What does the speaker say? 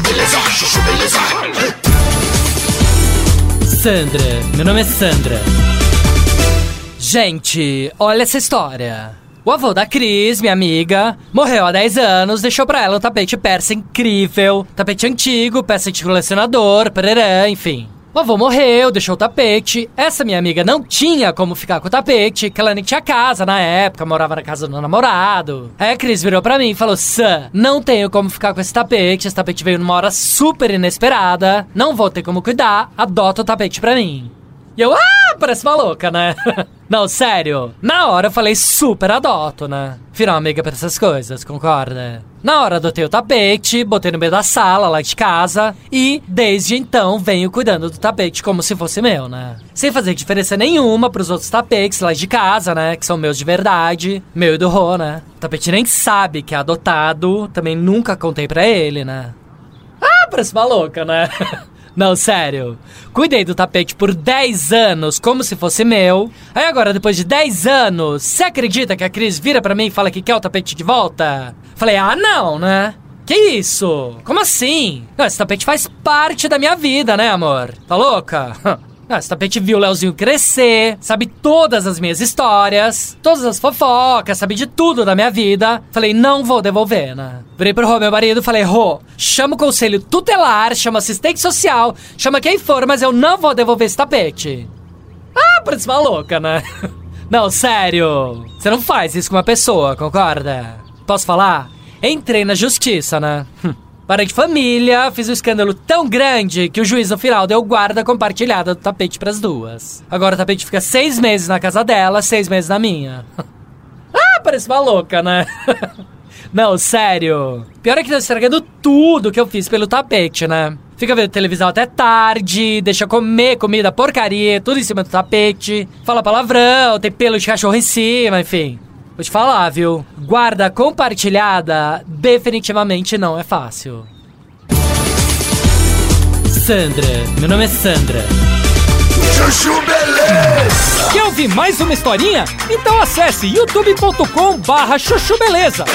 Beleza, beleza. Sandra, meu nome é Sandra. Gente, olha essa história. O avô da Cris, minha amiga, morreu há 10 anos, deixou pra ela um tapete persa incrível, tapete antigo, peça de colecionador, pererã, enfim. O avô morreu, deixou o tapete. Essa minha amiga não tinha como ficar com o tapete, que ela nem tinha casa na época, morava na casa do namorado. Aí a Cris virou pra mim e falou: Sam, não tenho como ficar com esse tapete. Esse tapete veio numa hora super inesperada. Não vou ter como cuidar. Adota o tapete pra mim. E eu, ah, parece uma louca, né? Não, sério. Na hora eu falei super adoto, né? Virar amiga pra essas coisas, concorda? Na hora adotei o tapete, botei no meio da sala lá de casa e desde então venho cuidando do tapete como se fosse meu, né? Sem fazer diferença nenhuma pros outros tapetes lá de casa, né? Que são meus de verdade, meu e do Rô, né? O tapete nem sabe que é adotado, também nunca contei pra ele, né? Ah, parece uma louca, né? Não, sério. Cuidei do tapete por 10 anos como se fosse meu. Aí agora, depois de 10 anos, você acredita que a Cris vira pra mim e fala que quer o tapete de volta? Falei, ah, não, né? Que isso? Como assim? Não, esse tapete faz parte da minha vida, né, amor? Tá louca? Ah, esse tapete viu o Leozinho crescer, sabe todas as minhas histórias, todas as fofocas, sabe de tudo da minha vida. Falei, não vou devolver, né? Virei pro Rô, meu marido, falei, Rô, chama o conselho tutelar, chama assistente social, chama quem for, mas eu não vou devolver esse tapete. Ah, parece uma louca, né? Não, sério. Você não faz isso com uma pessoa, concorda? Posso falar? Entrei na justiça, né? Para de família, fiz um escândalo tão grande que o juiz no final deu guarda compartilhada do tapete pras duas. Agora o tapete fica seis meses na casa dela, seis meses na minha. ah, parece uma louca, né? Não, sério. Pior é que tá estragando tudo que eu fiz pelo tapete, né? Fica vendo televisão até tarde, deixa comer comida porcaria, tudo em cima do tapete, fala palavrão, tem pelo de cachorro em cima, enfim. Vou te falar, viu? Guarda compartilhada definitivamente não é fácil. Sandra, meu nome é Sandra. Chuchu beleza. Quer ouvir mais uma historinha? Então acesse youtube.com barra chuchu beleza.